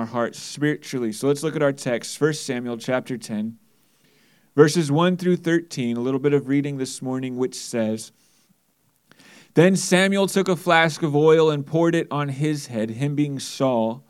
our hearts spiritually. So let's look at our text, 1 Samuel chapter 10, verses 1 through 13, a little bit of reading this morning, which says, Then Samuel took a flask of oil and poured it on his head, him being Saul,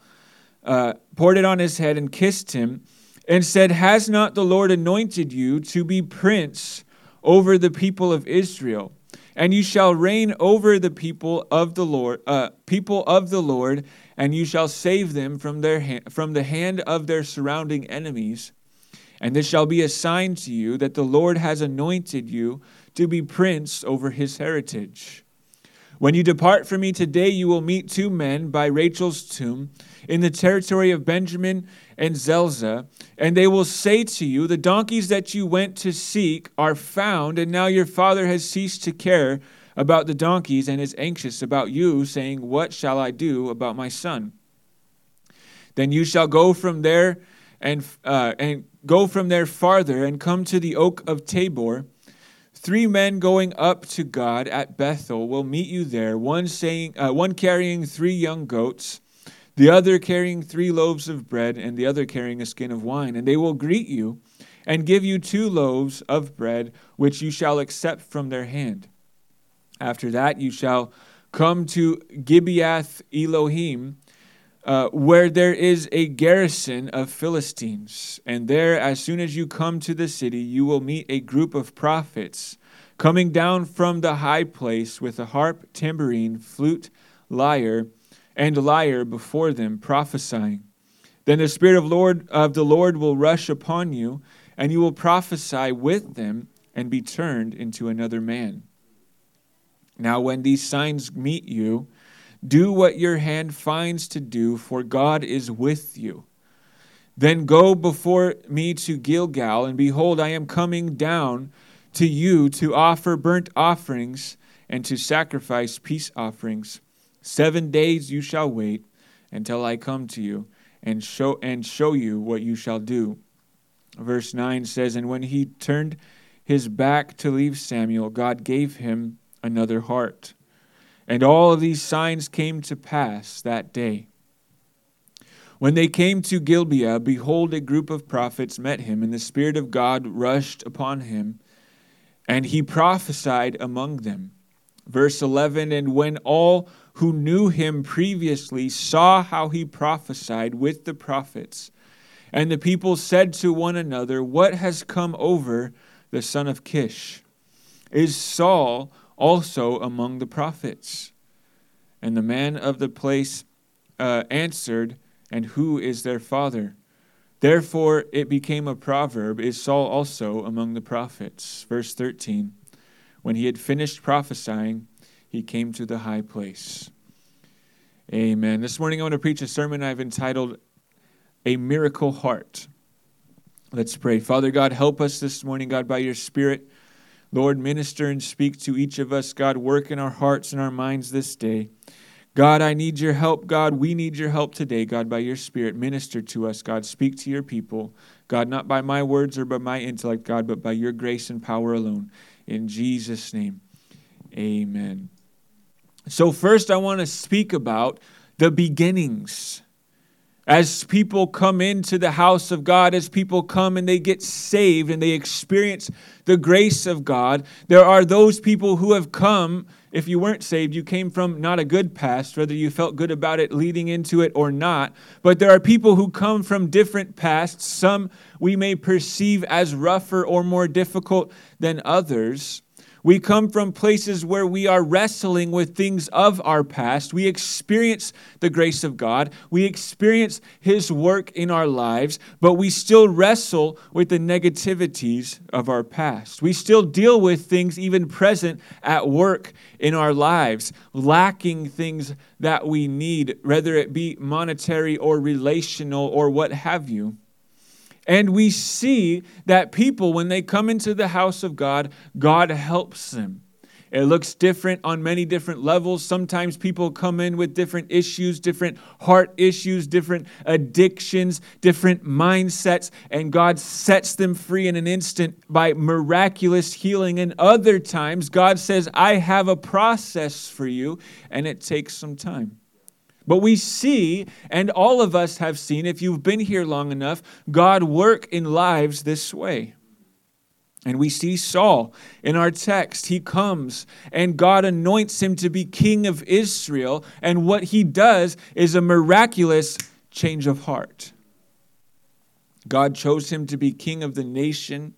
uh, poured it on his head and kissed him, and said, Has not the Lord anointed you to be prince over the people of Israel? and you shall reign over the people of the Lord, uh, people of the Lord, and you shall save them from their ha- from the hand of their surrounding enemies. And this shall be a sign to you that the Lord has anointed you to be prince over his heritage. When you depart from me today, you will meet two men by Rachel's tomb in the territory of Benjamin and Zelzah, and they will say to you, The donkeys that you went to seek are found, and now your father has ceased to care about the donkeys and is anxious about you, saying, What shall I do about my son? Then you shall go from there and, uh, and go from there farther and come to the oak of Tabor. Three men going up to God at Bethel will meet you there, one saying, uh, one carrying three young goats the other carrying three loaves of bread, and the other carrying a skin of wine. And they will greet you and give you two loaves of bread, which you shall accept from their hand. After that, you shall come to Gibeath Elohim, uh, where there is a garrison of Philistines. And there, as soon as you come to the city, you will meet a group of prophets coming down from the high place with a harp, tambourine, flute, lyre and lyre before them, prophesying. Then the Spirit of, Lord, of the Lord will rush upon you, and you will prophesy with them and be turned into another man. Now, when these signs meet you, do what your hand finds to do, for God is with you. Then go before me to Gilgal, and behold, I am coming down to you to offer burnt offerings and to sacrifice peace offerings. Seven days you shall wait until I come to you and show and show you what you shall do. Verse 9 says, And when he turned his back to leave Samuel, God gave him another heart. And all of these signs came to pass that day. When they came to Gibeah, behold, a group of prophets met him, and the Spirit of God rushed upon him, and he prophesied among them. Verse 11 And when all who knew him previously saw how he prophesied with the prophets. And the people said to one another, What has come over the son of Kish? Is Saul also among the prophets? And the man of the place uh, answered, And who is their father? Therefore it became a proverb Is Saul also among the prophets? Verse 13 When he had finished prophesying, he came to the high place. Amen. This morning I want to preach a sermon I've entitled A Miracle Heart. Let's pray. Father God, help us this morning, God, by your Spirit. Lord, minister and speak to each of us. God, work in our hearts and our minds this day. God, I need your help. God, we need your help today. God, by your Spirit, minister to us. God, speak to your people. God, not by my words or by my intellect, God, but by your grace and power alone. In Jesus' name, amen. So, first, I want to speak about the beginnings. As people come into the house of God, as people come and they get saved and they experience the grace of God, there are those people who have come. If you weren't saved, you came from not a good past, whether you felt good about it leading into it or not. But there are people who come from different pasts. Some we may perceive as rougher or more difficult than others. We come from places where we are wrestling with things of our past. We experience the grace of God. We experience His work in our lives, but we still wrestle with the negativities of our past. We still deal with things even present at work in our lives, lacking things that we need, whether it be monetary or relational or what have you. And we see that people, when they come into the house of God, God helps them. It looks different on many different levels. Sometimes people come in with different issues, different heart issues, different addictions, different mindsets, and God sets them free in an instant by miraculous healing. And other times, God says, I have a process for you, and it takes some time. But we see, and all of us have seen, if you've been here long enough, God work in lives this way. And we see Saul in our text. He comes and God anoints him to be king of Israel. And what he does is a miraculous change of heart. God chose him to be king of the nation.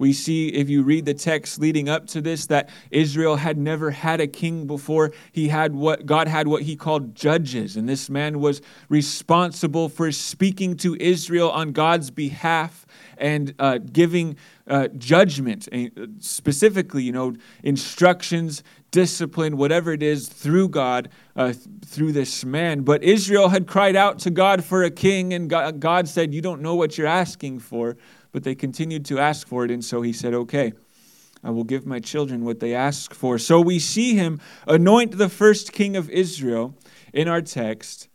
We see, if you read the text leading up to this, that Israel had never had a king before. He had what God had what he called judges, and this man was responsible for speaking to Israel on God's behalf and uh, giving uh, judgment, uh, specifically, you know, instructions, discipline, whatever it is, through God, uh, through this man. But Israel had cried out to God for a king, and God, God said, You don't know what you're asking for but they continued to ask for it. And so he said, Okay, I will give my children what they ask for. So we see him anoint the first king of Israel in our text.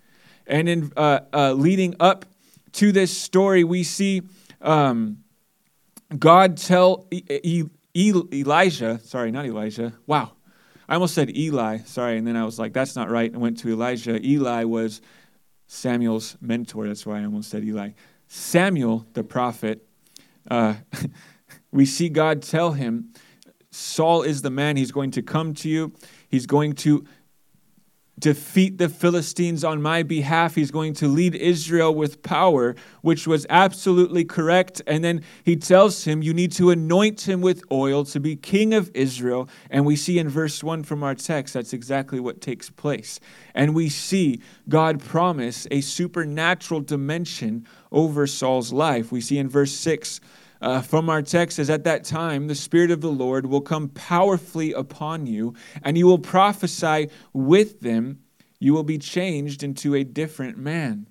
And in uh, uh, leading up to this story, we see um, God tell e- e- e- Elijah, sorry, not Elijah. Wow. I almost said Eli, sorry, and then I was like, that's not right. I went to Elijah. Eli was Samuel's mentor. That's why I almost said Eli. Samuel, the prophet, uh, we see God tell him, Saul is the man. He's going to come to you. He's going to defeat the Philistines on my behalf. He's going to lead Israel with power, which was absolutely correct. And then he tells him, You need to anoint him with oil to be king of Israel. And we see in verse 1 from our text, that's exactly what takes place. And we see God promise a supernatural dimension over Saul's life. We see in verse 6 uh, from our text is at that time the Spirit of the Lord will come powerfully upon you, and you will prophesy with them. You will be changed into a different man.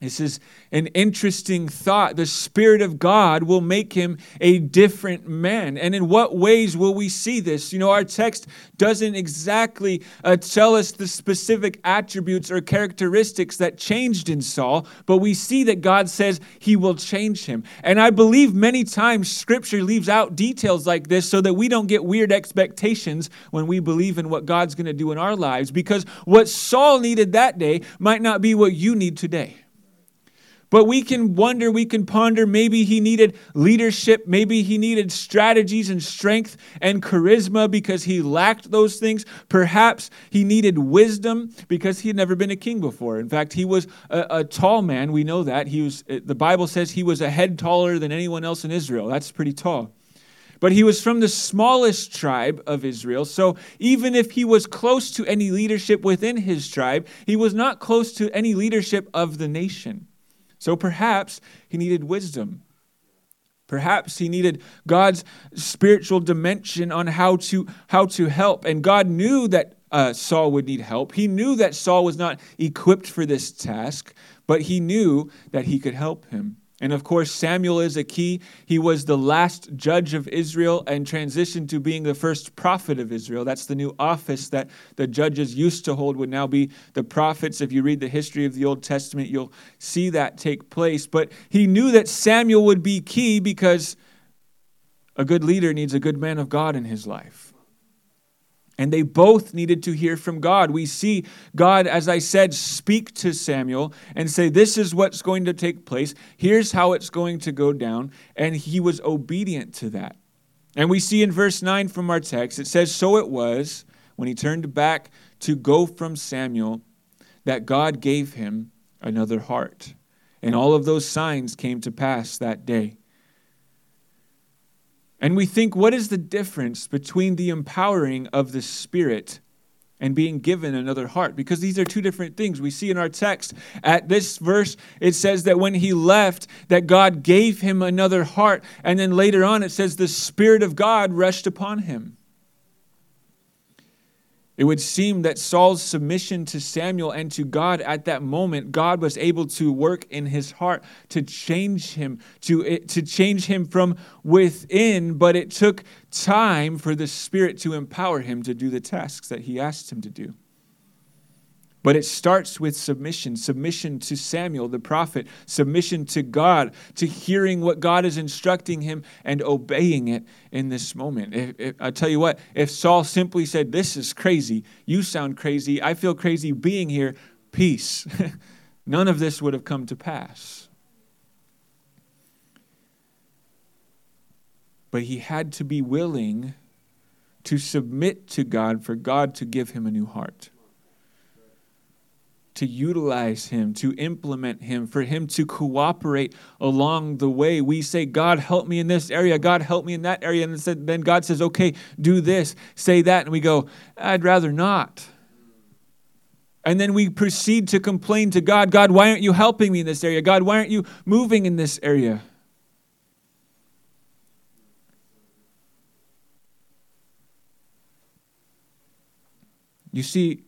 This is an interesting thought. The Spirit of God will make him a different man. And in what ways will we see this? You know, our text doesn't exactly uh, tell us the specific attributes or characteristics that changed in Saul, but we see that God says he will change him. And I believe many times Scripture leaves out details like this so that we don't get weird expectations when we believe in what God's going to do in our lives, because what Saul needed that day might not be what you need today. But we can wonder, we can ponder, maybe he needed leadership, maybe he needed strategies and strength and charisma because he lacked those things. Perhaps he needed wisdom because he had never been a king before. In fact, he was a, a tall man. We know that. He was, the Bible says he was a head taller than anyone else in Israel. That's pretty tall. But he was from the smallest tribe of Israel. So even if he was close to any leadership within his tribe, he was not close to any leadership of the nation. So perhaps he needed wisdom. Perhaps he needed God's spiritual dimension on how to, how to help. And God knew that uh, Saul would need help. He knew that Saul was not equipped for this task, but he knew that he could help him. And of course, Samuel is a key. He was the last judge of Israel and transitioned to being the first prophet of Israel. That's the new office that the judges used to hold, would now be the prophets. If you read the history of the Old Testament, you'll see that take place. But he knew that Samuel would be key because a good leader needs a good man of God in his life. And they both needed to hear from God. We see God, as I said, speak to Samuel and say, This is what's going to take place. Here's how it's going to go down. And he was obedient to that. And we see in verse 9 from our text, it says, So it was when he turned back to go from Samuel that God gave him another heart. And all of those signs came to pass that day. And we think, what is the difference between the empowering of the Spirit and being given another heart? Because these are two different things. We see in our text at this verse, it says that when he left, that God gave him another heart. And then later on, it says the Spirit of God rushed upon him. It would seem that Saul's submission to Samuel and to God at that moment, God was able to work in his heart to change him, to, to change him from within, but it took time for the Spirit to empower him to do the tasks that he asked him to do. But it starts with submission submission to Samuel, the prophet, submission to God, to hearing what God is instructing him and obeying it in this moment. If, if, I tell you what, if Saul simply said, This is crazy, you sound crazy, I feel crazy being here, peace. None of this would have come to pass. But he had to be willing to submit to God for God to give him a new heart to utilize him, to implement him, for him to cooperate along the way. We say, God, help me in this area. God, help me in that area. And then God says, okay, do this, say that. And we go, I'd rather not. And then we proceed to complain to God God, why aren't you helping me in this area? God, why aren't you moving in this area? You see,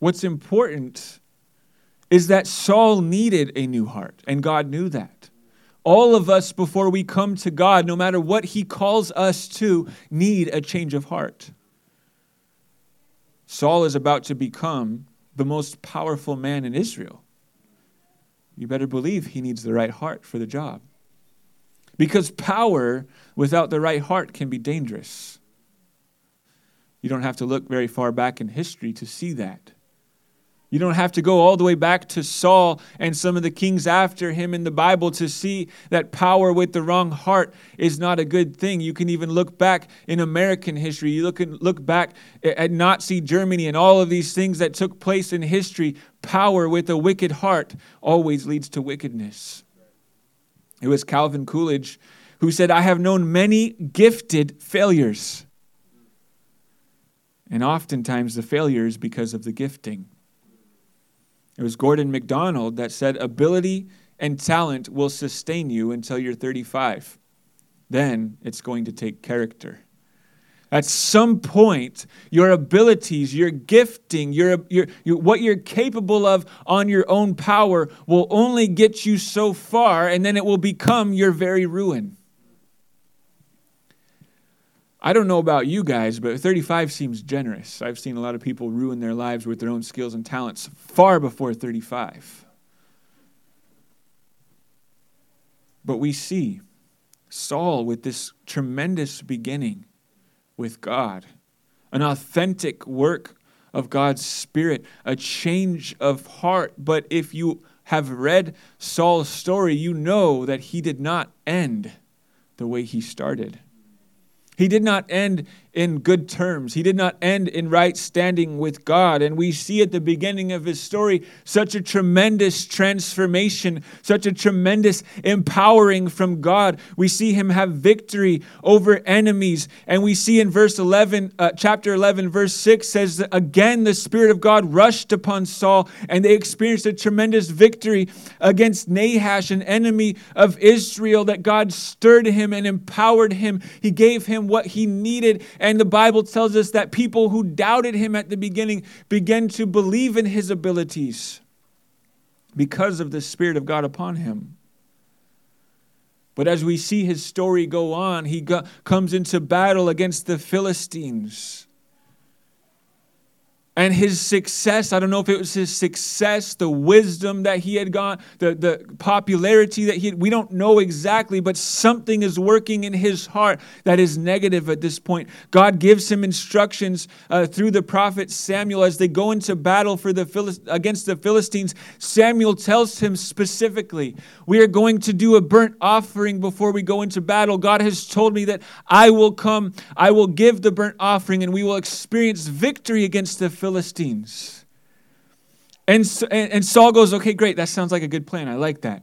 what's important is that Saul needed a new heart, and God knew that. All of us, before we come to God, no matter what He calls us to, need a change of heart. Saul is about to become the most powerful man in Israel. You better believe he needs the right heart for the job. Because power without the right heart can be dangerous. You don't have to look very far back in history to see that. You don't have to go all the way back to Saul and some of the kings after him in the Bible to see that power with the wrong heart is not a good thing. You can even look back in American history. You look, look back at Nazi Germany and all of these things that took place in history. Power with a wicked heart always leads to wickedness. It was Calvin Coolidge who said, I have known many gifted failures. And oftentimes the failure is because of the gifting. It was Gordon MacDonald that said, Ability and talent will sustain you until you're 35. Then it's going to take character. At some point, your abilities, your gifting, your, your, your, what you're capable of on your own power will only get you so far, and then it will become your very ruin. I don't know about you guys, but 35 seems generous. I've seen a lot of people ruin their lives with their own skills and talents far before 35. But we see Saul with this tremendous beginning with God, an authentic work of God's Spirit, a change of heart. But if you have read Saul's story, you know that he did not end the way he started. He did not end in good terms. He did not end in right standing with God. And we see at the beginning of his story such a tremendous transformation, such a tremendous empowering from God. We see him have victory over enemies. And we see in verse 11, uh, chapter 11, verse 6 says again the Spirit of God rushed upon Saul and they experienced a tremendous victory against Nahash, an enemy of Israel, that God stirred him and empowered him. He gave him what he needed and the Bible tells us that people who doubted him at the beginning began to believe in his abilities because of the Spirit of God upon him. But as we see his story go on, he go, comes into battle against the Philistines and his success i don't know if it was his success the wisdom that he had gone the, the popularity that he had, we don't know exactly but something is working in his heart that is negative at this point. God gives him instructions uh, through the prophet samuel as they go into battle for the Philist- against the philistines. Samuel tells him specifically we are going to do a burnt offering before we go into battle. God has told me that i will come i will give the burnt offering and we will experience victory against the philistines Philistines. And, and Saul goes, okay, great, that sounds like a good plan. I like that.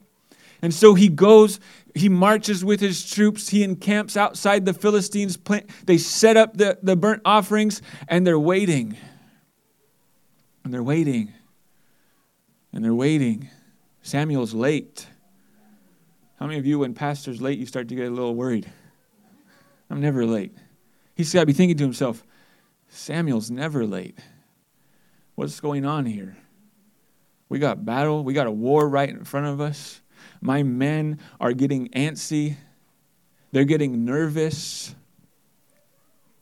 And so he goes, he marches with his troops, he encamps outside the Philistines. They set up the, the burnt offerings, and they're waiting. And they're waiting. And they're waiting. Samuel's late. How many of you, when pastor's late, you start to get a little worried? I'm never late. He's got to be thinking to himself, Samuel's never late. What's going on here? We got battle, we got a war right in front of us. My men are getting antsy, they're getting nervous.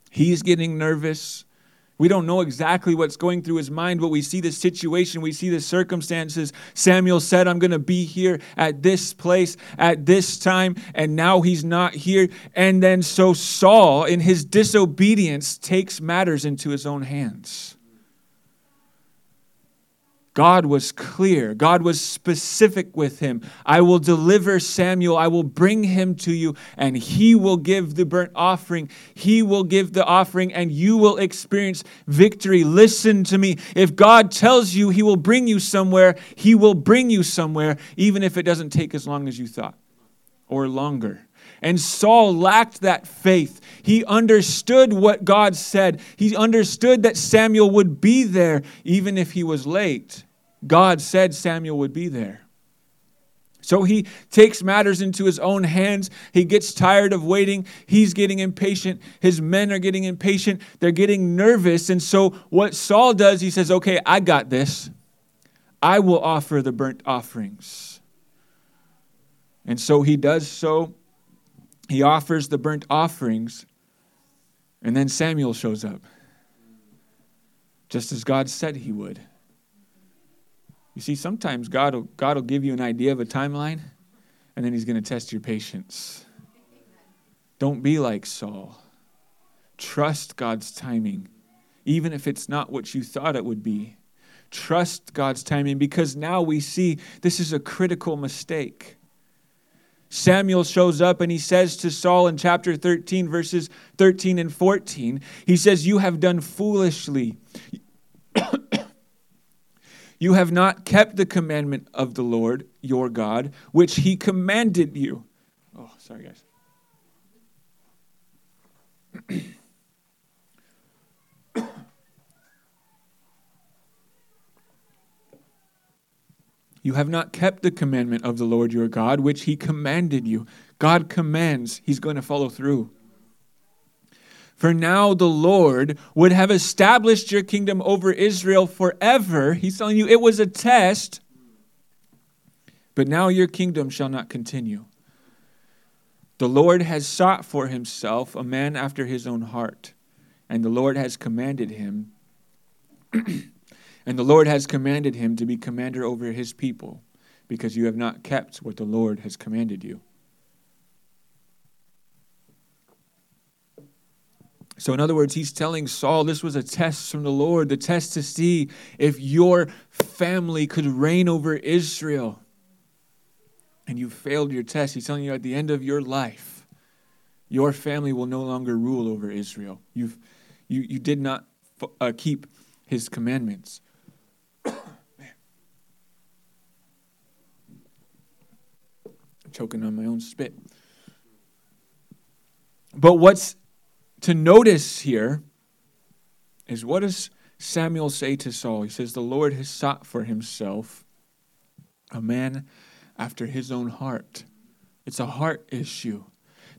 He's getting nervous. We don't know exactly what's going through his mind, but we see the situation, we see the circumstances. Samuel said, I'm going to be here at this place at this time, and now he's not here. And then so Saul, in his disobedience, takes matters into his own hands. God was clear. God was specific with him. I will deliver Samuel. I will bring him to you, and he will give the burnt offering. He will give the offering, and you will experience victory. Listen to me. If God tells you he will bring you somewhere, he will bring you somewhere, even if it doesn't take as long as you thought or longer. And Saul lacked that faith. He understood what God said. He understood that Samuel would be there even if he was late. God said Samuel would be there. So he takes matters into his own hands. He gets tired of waiting. He's getting impatient. His men are getting impatient. They're getting nervous. And so what Saul does, he says, Okay, I got this. I will offer the burnt offerings. And so he does so he offers the burnt offerings, and then Samuel shows up, just as God said he would. You see, sometimes God will, God will give you an idea of a timeline, and then he's going to test your patience. Don't be like Saul. Trust God's timing, even if it's not what you thought it would be. Trust God's timing because now we see this is a critical mistake. Samuel shows up and he says to Saul in chapter 13, verses 13 and 14, he says, You have done foolishly. you have not kept the commandment of the Lord your God, which he commanded you. Oh, sorry, guys. You have not kept the commandment of the Lord your God, which he commanded you. God commands, he's going to follow through. For now the Lord would have established your kingdom over Israel forever. He's telling you it was a test, but now your kingdom shall not continue. The Lord has sought for himself a man after his own heart, and the Lord has commanded him And the Lord has commanded him to be commander over his people, because you have not kept what the Lord has commanded you. So, in other words, he's telling Saul this was a test from the Lord, the test to see if your family could reign over Israel. And you failed your test. He's telling you at the end of your life, your family will no longer rule over Israel. You've, you, you did not uh, keep his commandments. Choking on my own spit. But what's to notice here is what does Samuel say to Saul? He says, The Lord has sought for himself a man after his own heart. It's a heart issue.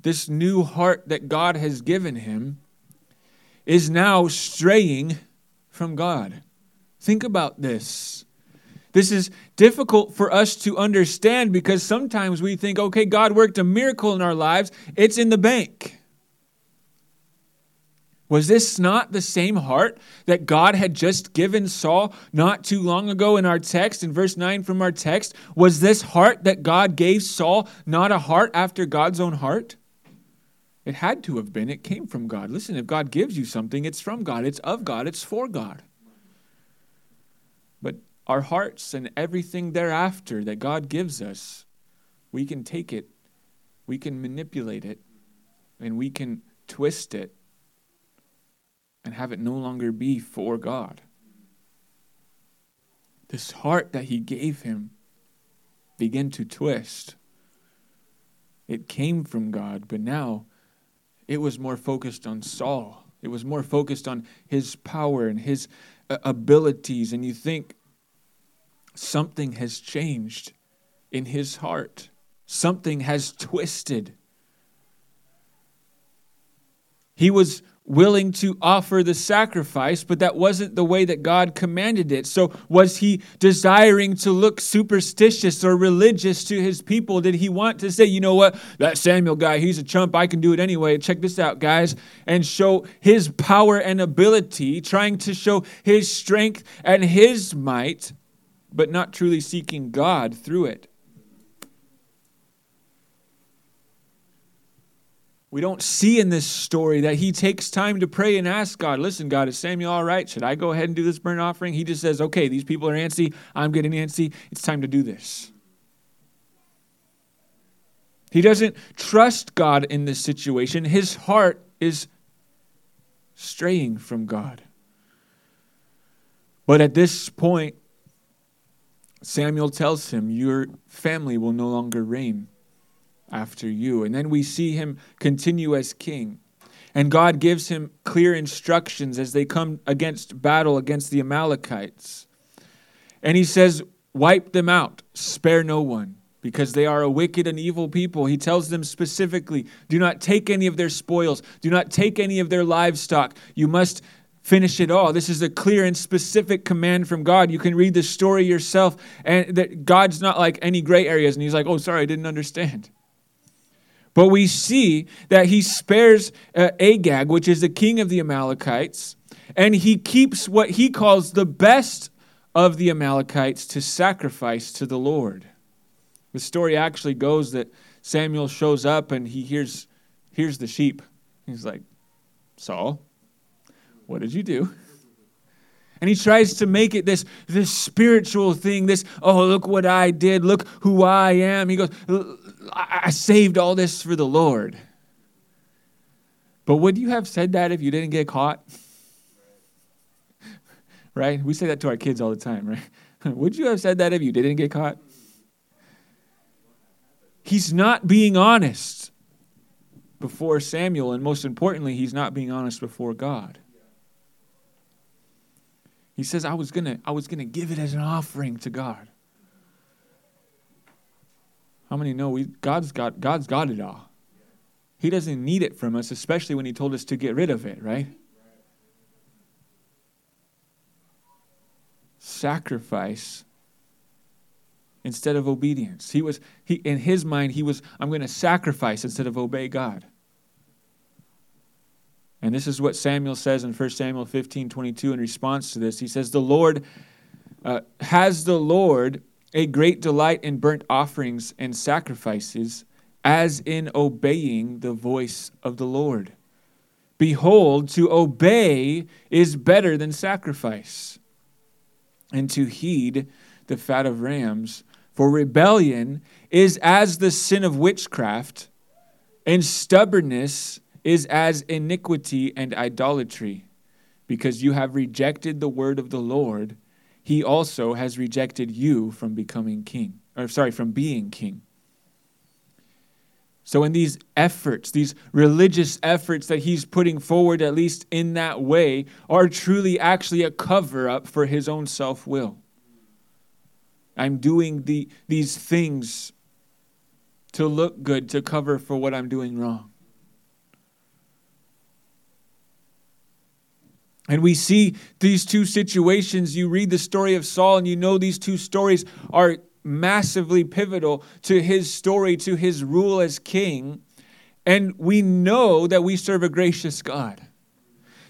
This new heart that God has given him is now straying from God. Think about this. This is difficult for us to understand because sometimes we think, okay, God worked a miracle in our lives, it's in the bank. Was this not the same heart that God had just given Saul not too long ago in our text, in verse 9 from our text? Was this heart that God gave Saul not a heart after God's own heart? It had to have been. It came from God. Listen, if God gives you something, it's from God, it's of God, it's for God our hearts and everything thereafter that God gives us, we can take it, we can manipulate it, and we can twist it and have it no longer be for God. This heart that He gave him began to twist. It came from God, but now it was more focused on Saul. It was more focused on his power and his uh, abilities. And you think, something has changed in his heart. Something has twisted. He was willing to offer the sacrifice, but that wasn't the way that God commanded it. So, was he desiring to look superstitious or religious to his people? Did he want to say, you know what, that Samuel guy, he's a chump, I can do it anyway. Check this out, guys, and show his power and ability, trying to show his strength and his might? But not truly seeking God through it. We don't see in this story that he takes time to pray and ask God, listen, God, is Samuel all right? Should I go ahead and do this burnt offering? He just says, okay, these people are antsy. I'm getting antsy. It's time to do this. He doesn't trust God in this situation. His heart is straying from God. But at this point, Samuel tells him, Your family will no longer reign after you. And then we see him continue as king. And God gives him clear instructions as they come against battle against the Amalekites. And he says, Wipe them out, spare no one, because they are a wicked and evil people. He tells them specifically, Do not take any of their spoils, do not take any of their livestock. You must finish it all. This is a clear and specific command from God. You can read the story yourself, and that God's not like any gray areas, and He's like, Oh, sorry, I didn't understand. But we see that he spares uh, Agag, which is the king of the Amalekites, and he keeps what he calls the best of the Amalekites to sacrifice to the Lord. The story actually goes that Samuel shows up and he hears, hears the sheep. He's like, Saul, what did you do? And he tries to make it this, this spiritual thing, this, oh, look what I did, look who I am. He goes, I saved all this for the Lord. But would you have said that if you didn't get caught? Right? We say that to our kids all the time, right? Would you have said that if you didn't get caught? He's not being honest before Samuel, and most importantly, he's not being honest before God. He says, I was gonna, I was gonna give it as an offering to God. How many know we God's got God's got it all? He doesn't need it from us, especially when he told us to get rid of it, right? Sacrifice instead of obedience. He was he in his mind he was I'm going to sacrifice instead of obey God. And this is what Samuel says in 1 Samuel 15 22 in response to this. He says, The Lord, uh, has the Lord a great delight in burnt offerings and sacrifices, as in obeying the voice of the Lord. Behold, to obey is better than sacrifice, and to heed the fat of rams. For rebellion is as the sin of witchcraft, and stubbornness is as iniquity and idolatry, because you have rejected the word of the Lord he also has rejected you from becoming king, or sorry, from being king. So, in these efforts, these religious efforts that he's putting forward, at least in that way, are truly actually a cover up for his own self will. I'm doing the, these things to look good, to cover for what I'm doing wrong. And we see these two situations. You read the story of Saul, and you know these two stories are massively pivotal to his story, to his rule as king. And we know that we serve a gracious God.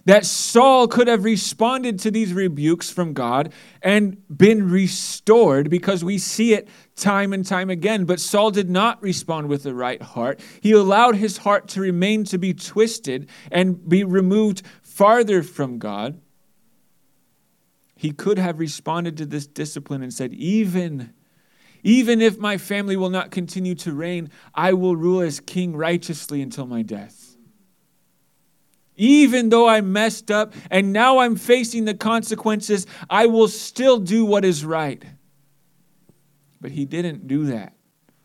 That Saul could have responded to these rebukes from God and been restored because we see it time and time again. But Saul did not respond with the right heart. He allowed his heart to remain to be twisted and be removed farther from God, he could have responded to this discipline and said, Even, even if my family will not continue to reign, I will rule as king righteously until my death. Even though I messed up and now I'm facing the consequences, I will still do what is right. But he didn't do that.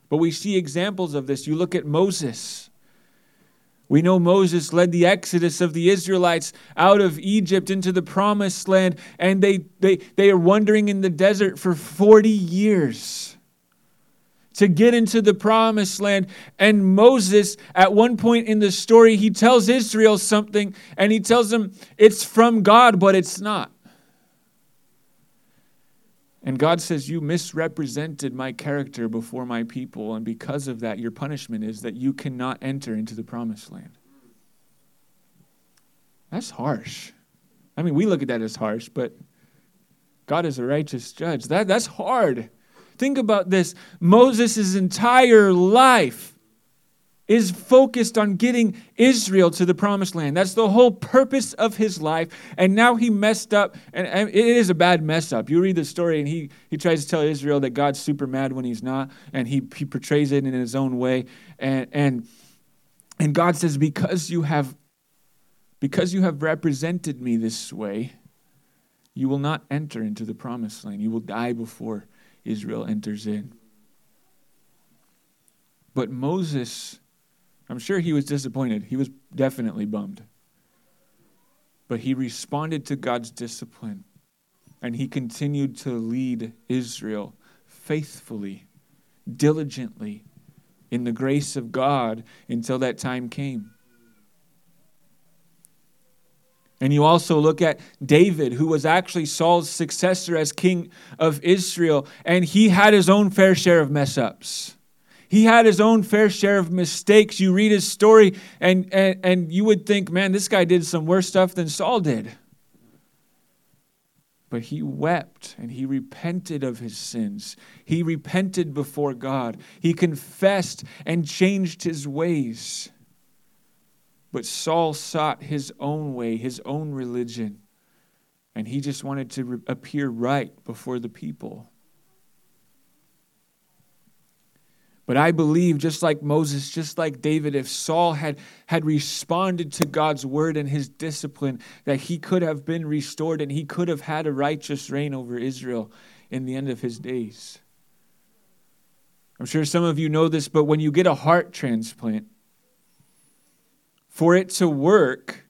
But we see examples of this. You look at Moses. We know Moses led the exodus of the Israelites out of Egypt into the promised land, and they, they, they are wandering in the desert for 40 years to get into the promised land. And Moses, at one point in the story, he tells Israel something, and he tells them it's from God, but it's not. And God says, You misrepresented my character before my people, and because of that, your punishment is that you cannot enter into the promised land. That's harsh. I mean, we look at that as harsh, but God is a righteous judge. That, that's hard. Think about this Moses' entire life is focused on getting Israel to the promised land. That's the whole purpose of his life. And now he messed up, and, and, it is a bad mess up. You read the story, and he, he tries to tell Israel that God's super mad when he's not, and he, he portrays it in his own way. And, and, and God says, Because you have because you have represented me this way, you will not enter into the promised land. You will die before Israel enters in. But Moses I'm sure he was disappointed. He was definitely bummed. But he responded to God's discipline and he continued to lead Israel faithfully, diligently, in the grace of God until that time came. And you also look at David, who was actually Saul's successor as king of Israel, and he had his own fair share of mess ups. He had his own fair share of mistakes. You read his story, and, and, and you would think, man, this guy did some worse stuff than Saul did. But he wept and he repented of his sins. He repented before God. He confessed and changed his ways. But Saul sought his own way, his own religion, and he just wanted to appear right before the people. But I believe, just like Moses, just like David, if Saul had, had responded to God's word and his discipline, that he could have been restored and he could have had a righteous reign over Israel in the end of his days. I'm sure some of you know this, but when you get a heart transplant, for it to work,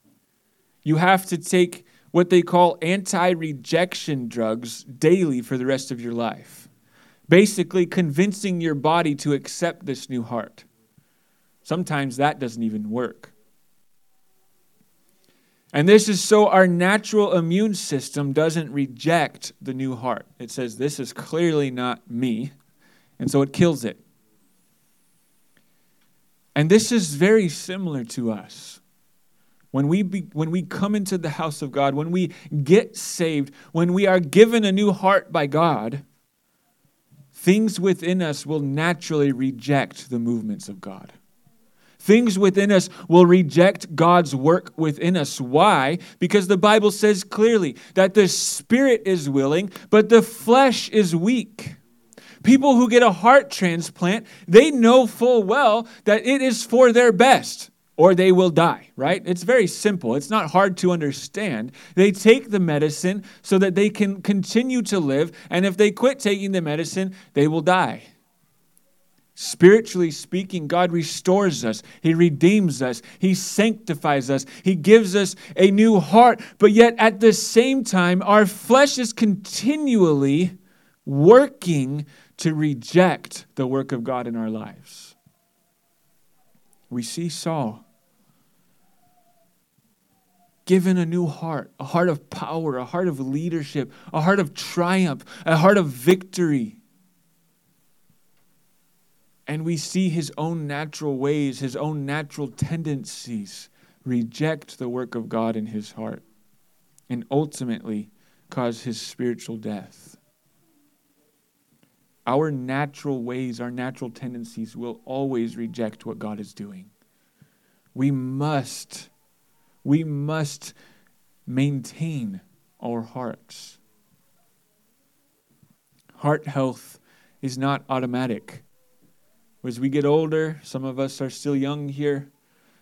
you have to take what they call anti rejection drugs daily for the rest of your life basically convincing your body to accept this new heart. Sometimes that doesn't even work. And this is so our natural immune system doesn't reject the new heart. It says, This is clearly not me. And so it kills it. And this is very similar to us. When we, be, when we come into the house of God, when we get saved, when we are given a new heart by God, things within us will naturally reject the movements of God. Things within us will reject God's work within us. Why? Because the Bible says clearly that the spirit is willing, but the flesh is weak. People who get a heart transplant, they know full well that it is for their best or they will die, right? It's very simple. It's not hard to understand. They take the medicine so that they can continue to live, and if they quit taking the medicine, they will die. Spiritually speaking, God restores us. He redeems us. He sanctifies us. He gives us a new heart. But yet, at the same time, our flesh is continually working to reject the work of God in our lives. We see Saul given a new heart, a heart of power, a heart of leadership, a heart of triumph, a heart of victory. And we see his own natural ways, his own natural tendencies reject the work of God in his heart and ultimately cause his spiritual death. Our natural ways, our natural tendencies will always reject what God is doing. We must we must maintain our hearts. Heart health is not automatic. As we get older, some of us are still young here.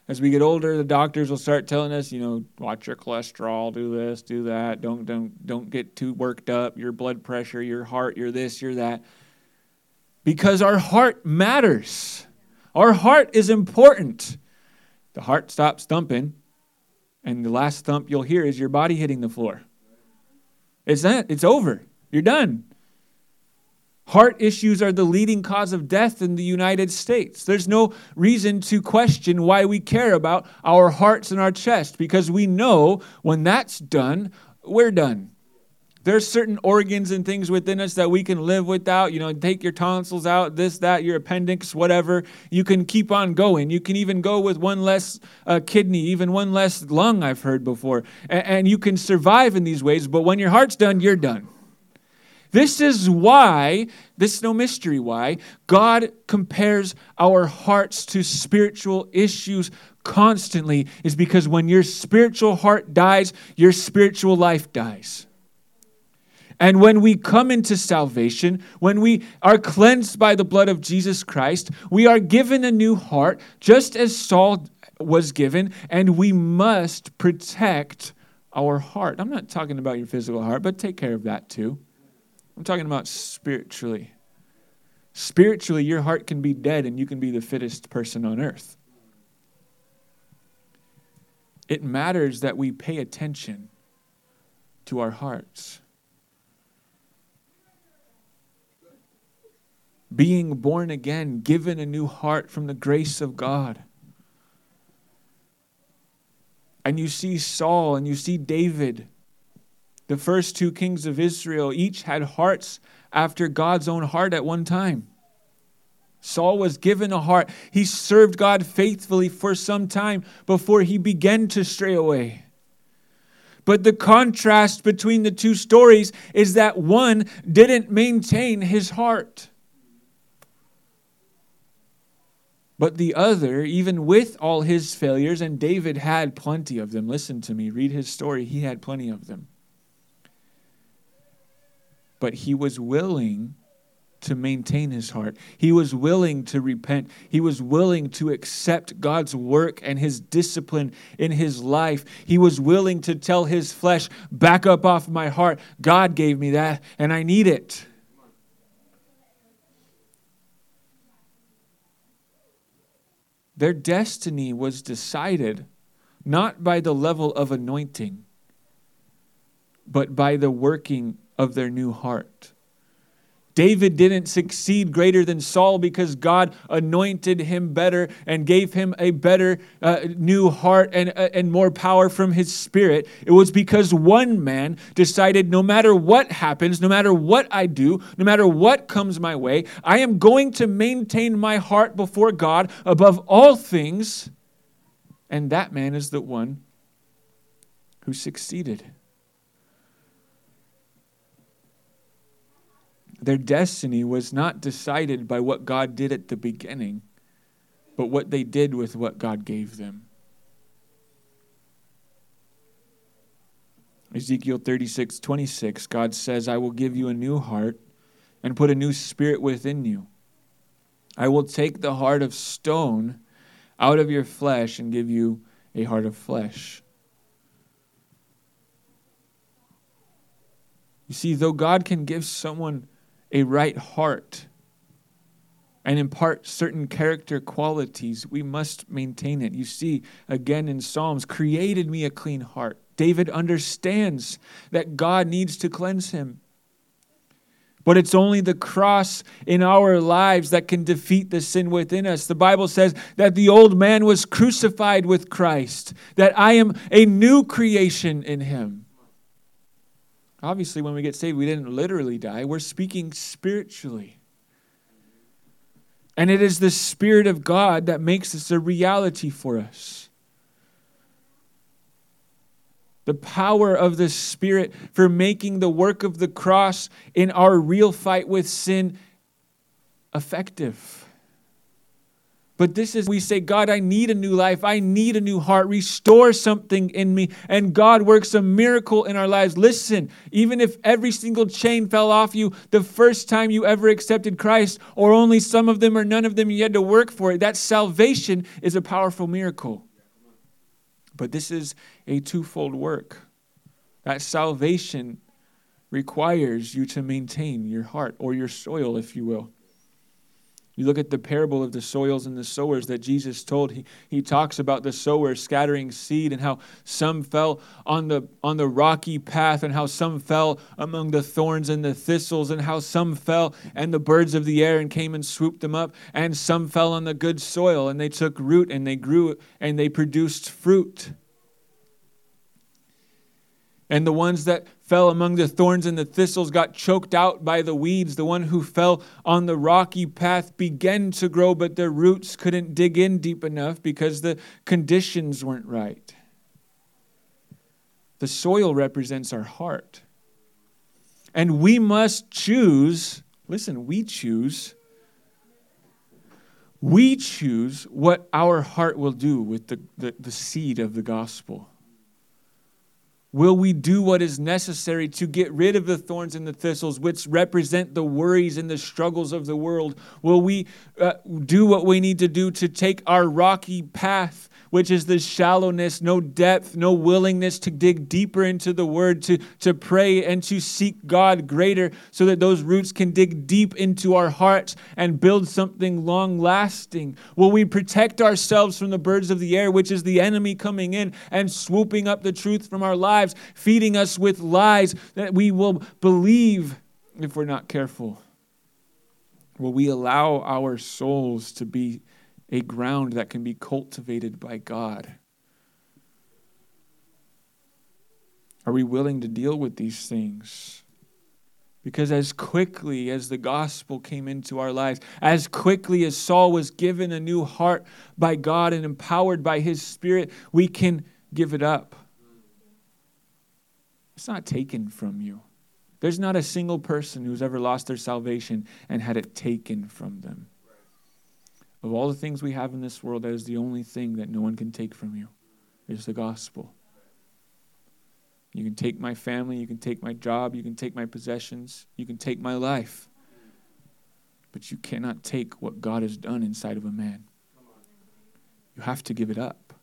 As we get older, the doctors will start telling us, you know, watch your cholesterol, do this, do that. Don't don't don't get too worked up. Your blood pressure, your heart, your this, your that. Because our heart matters. Our heart is important. The heart stops thumping, and the last thump you'll hear is your body hitting the floor. It's that, it's over. You're done. Heart issues are the leading cause of death in the United States. There's no reason to question why we care about our hearts and our chest because we know when that's done, we're done. There's certain organs and things within us that we can live without. You know, take your tonsils out, this, that, your appendix, whatever. You can keep on going. You can even go with one less uh, kidney, even one less lung, I've heard before. And, and you can survive in these ways, but when your heart's done, you're done. This is why, this is no mystery why, God compares our hearts to spiritual issues constantly, is because when your spiritual heart dies, your spiritual life dies. And when we come into salvation, when we are cleansed by the blood of Jesus Christ, we are given a new heart, just as Saul was given, and we must protect our heart. I'm not talking about your physical heart, but take care of that too. I'm talking about spiritually. Spiritually, your heart can be dead and you can be the fittest person on earth. It matters that we pay attention to our hearts. Being born again, given a new heart from the grace of God and you see Saul and you see David, the first two kings of Israel, each had hearts after God's own heart at one time. Saul was given a heart. He served God faithfully for some time before he began to stray away. But the contrast between the two stories is that one didn't maintain his heart. But the other, even with all his failures, and David had plenty of them. Listen to me, read his story. He had plenty of them. But he was willing to maintain his heart. He was willing to repent. He was willing to accept God's work and his discipline in his life. He was willing to tell his flesh, back up off my heart. God gave me that, and I need it. Their destiny was decided not by the level of anointing, but by the working of their new heart. David didn't succeed greater than Saul because God anointed him better and gave him a better uh, new heart and, uh, and more power from his spirit. It was because one man decided no matter what happens, no matter what I do, no matter what comes my way, I am going to maintain my heart before God above all things. And that man is the one who succeeded. Their destiny was not decided by what God did at the beginning, but what they did with what God gave them. Ezekiel 36, 26, God says, I will give you a new heart and put a new spirit within you. I will take the heart of stone out of your flesh and give you a heart of flesh. You see, though God can give someone a right heart and impart certain character qualities, we must maintain it. You see, again in Psalms, created me a clean heart. David understands that God needs to cleanse him. But it's only the cross in our lives that can defeat the sin within us. The Bible says that the old man was crucified with Christ, that I am a new creation in him. Obviously, when we get saved, we didn't literally die. We're speaking spiritually. And it is the Spirit of God that makes this a reality for us. The power of the Spirit for making the work of the cross in our real fight with sin effective. But this is, we say, God, I need a new life. I need a new heart. Restore something in me. And God works a miracle in our lives. Listen, even if every single chain fell off you the first time you ever accepted Christ, or only some of them or none of them, you had to work for it, that salvation is a powerful miracle. But this is a twofold work. That salvation requires you to maintain your heart or your soil, if you will. You look at the parable of the soils and the sowers that Jesus told. He, he talks about the sower scattering seed and how some fell on the, on the rocky path and how some fell among the thorns and the thistles and how some fell and the birds of the air and came and swooped them up and some fell on the good soil and they took root and they grew and they produced fruit. And the ones that fell among the thorns and the thistles, got choked out by the weeds. The one who fell on the rocky path began to grow, but their roots couldn't dig in deep enough because the conditions weren't right. The soil represents our heart. And we must choose, listen, we choose. We choose what our heart will do with the, the, the seed of the gospel. Will we do what is necessary to get rid of the thorns and the thistles, which represent the worries and the struggles of the world? Will we uh, do what we need to do to take our rocky path which is the shallowness, no depth, no willingness to dig deeper into the word, to, to pray and to seek God greater, so that those roots can dig deep into our hearts and build something long lasting? Will we protect ourselves from the birds of the air, which is the enemy coming in and swooping up the truth from our lives, feeding us with lies that we will believe if we're not careful? Will we allow our souls to be a ground that can be cultivated by God? Are we willing to deal with these things? Because as quickly as the gospel came into our lives, as quickly as Saul was given a new heart by God and empowered by his spirit, we can give it up. It's not taken from you. There's not a single person who's ever lost their salvation and had it taken from them. Of all the things we have in this world, that is the only thing that no one can take from you is the gospel. You can take my family, you can take my job, you can take my possessions, you can take my life. But you cannot take what God has done inside of a man. You have to give it up.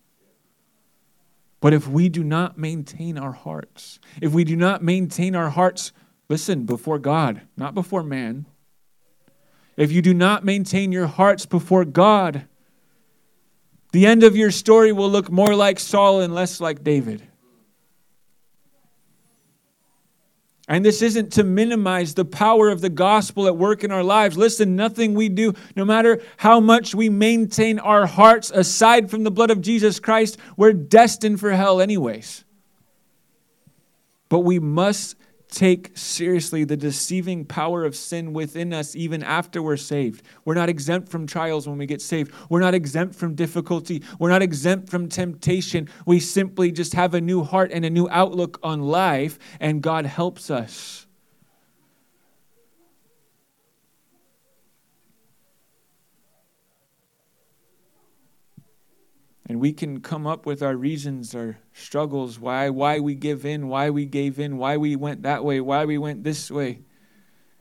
But if we do not maintain our hearts, if we do not maintain our hearts, listen, before God, not before man, if you do not maintain your hearts before God, the end of your story will look more like Saul and less like David. And this isn't to minimize the power of the gospel at work in our lives. Listen, nothing we do, no matter how much we maintain our hearts aside from the blood of Jesus Christ, we're destined for hell, anyways. But we must take seriously the deceiving power of sin within us even after we're saved. We're not exempt from trials when we get saved. We're not exempt from difficulty. We're not exempt from temptation. We simply just have a new heart and a new outlook on life, and God helps us. And we can come up with our reasons, our struggles, why, why we give in, why we gave in, why we went that way, why we went this way.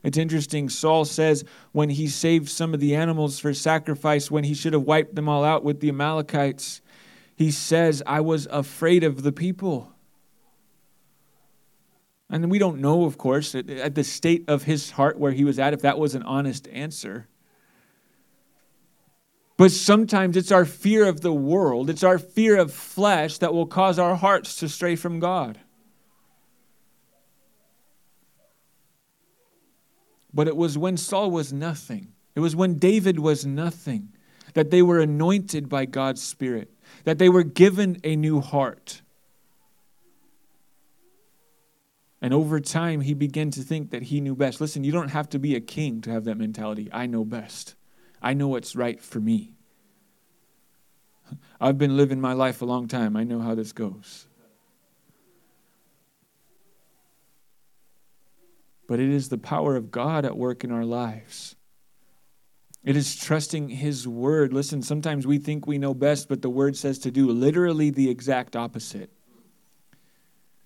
It's interesting. Saul says when he saved some of the animals for sacrifice, when he should have wiped them all out with the Amalekites, he says, I was afraid of the people. And we don't know, of course, at the state of his heart where he was at, if that was an honest answer. But sometimes it's our fear of the world, it's our fear of flesh that will cause our hearts to stray from God. But it was when Saul was nothing, it was when David was nothing, that they were anointed by God's Spirit, that they were given a new heart. And over time, he began to think that he knew best. Listen, you don't have to be a king to have that mentality. I know best. I know what's right for me. I've been living my life a long time. I know how this goes. But it is the power of God at work in our lives. It is trusting His word. Listen, sometimes we think we know best, but the word says to do literally the exact opposite.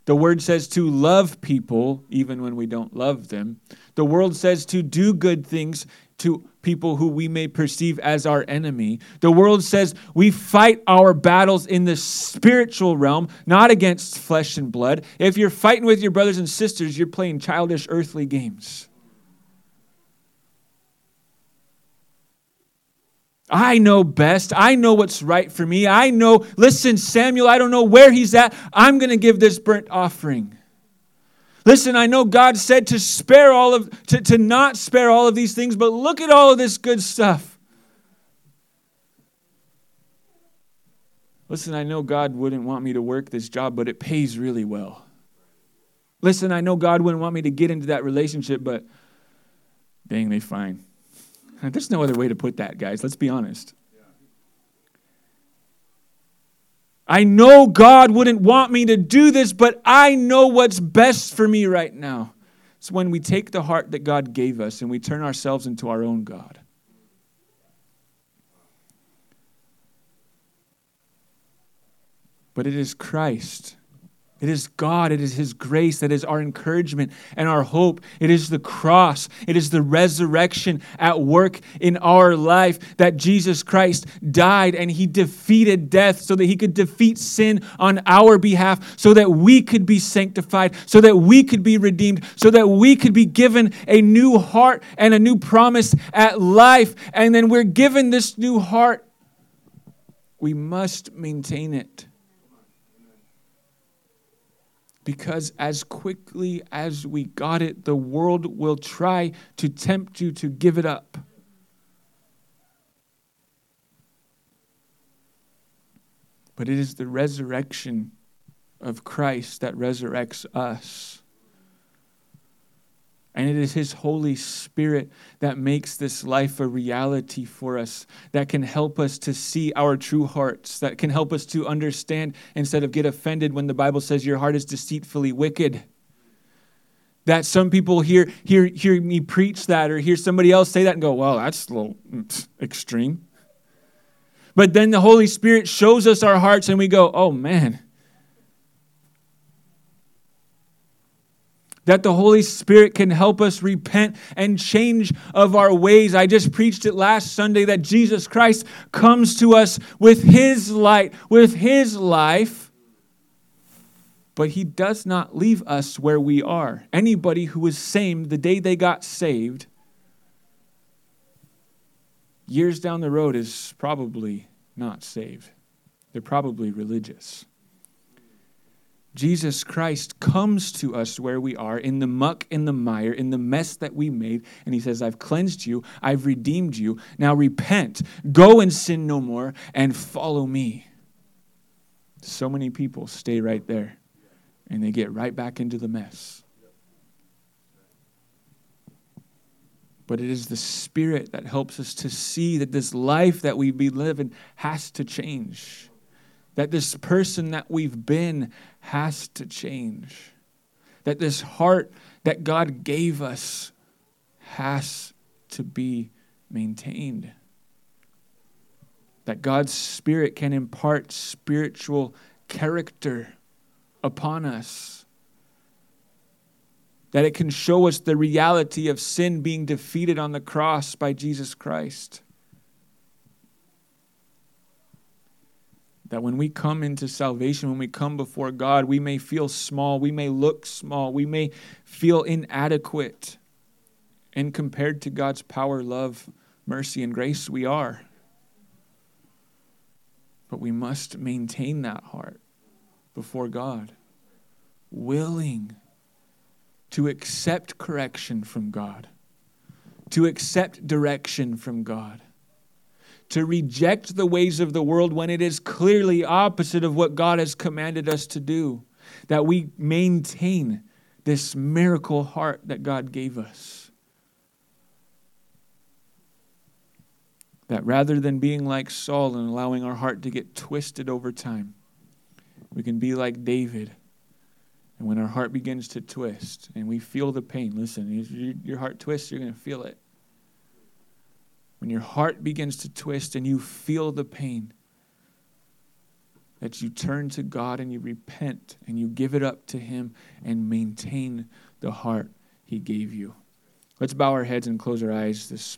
The word says to love people even when we don't love them. The world says to do good things to people who we may perceive as our enemy. The world says we fight our battles in the spiritual realm, not against flesh and blood. If you're fighting with your brothers and sisters, you're playing childish earthly games. I know best. I know what's right for me. I know, listen, Samuel, I don't know where he's at. I'm going to give this burnt offering. Listen, I know God said to spare all of to, to not spare all of these things, but look at all of this good stuff. Listen, I know God wouldn't want me to work this job, but it pays really well. Listen, I know God wouldn't want me to get into that relationship, but dang, they fine. There's no other way to put that, guys. Let's be honest. I know God wouldn't want me to do this, but I know what's best for me right now. It's when we take the heart that God gave us and we turn ourselves into our own God. But it is Christ it is God, it is His grace that is our encouragement and our hope. It is the cross, it is the resurrection at work in our life that Jesus Christ died and He defeated death so that He could defeat sin on our behalf, so that we could be sanctified, so that we could be redeemed, so that we could be given a new heart and a new promise at life. And then we're given this new heart. We must maintain it. Because as quickly as we got it, the world will try to tempt you to give it up. But it is the resurrection of Christ that resurrects us. And it is His Holy Spirit that makes this life a reality for us, that can help us to see our true hearts, that can help us to understand instead of get offended when the Bible says your heart is deceitfully wicked. That some people hear, hear, hear me preach that or hear somebody else say that and go, well, that's a little mm, extreme. But then the Holy Spirit shows us our hearts and we go, oh man, that the Holy Spirit can help us repent and change of our ways. I just preached it last Sunday that Jesus Christ comes to us with his light, with his life, but he does not leave us where we are. Anybody who was saved the day they got saved, years down the road is probably not saved. They're probably religious. Jesus Christ comes to us where we are in the muck, in the mire, in the mess that we made. And he says, I've cleansed you, I've redeemed you. Now repent, go and sin no more, and follow me. So many people stay right there and they get right back into the mess. But it is the Spirit that helps us to see that this life that we be living has to change that this person that we've been has to change. That this heart that God gave us has to be maintained. That God's Spirit can impart spiritual character upon us. That it can show us the reality of sin being defeated on the cross by Jesus Christ. That when we come into salvation, when we come before God, we may feel small, we may look small, we may feel inadequate. And compared to God's power, love, mercy, and grace, we are. But we must maintain that heart before God, willing to accept correction from God, to accept direction from God to reject the ways of the world when it is clearly opposite of what God has commanded us to do, that we maintain this miracle heart that God gave us. That rather than being like Saul and allowing our heart to get twisted over time, we can be like David. And when our heart begins to twist and we feel the pain, listen, your heart twists, you're going to feel it when your heart begins to twist and you feel the pain, that you turn to God and you repent and you give it up to Him and maintain the heart He gave you. Let's bow our heads and close our eyes this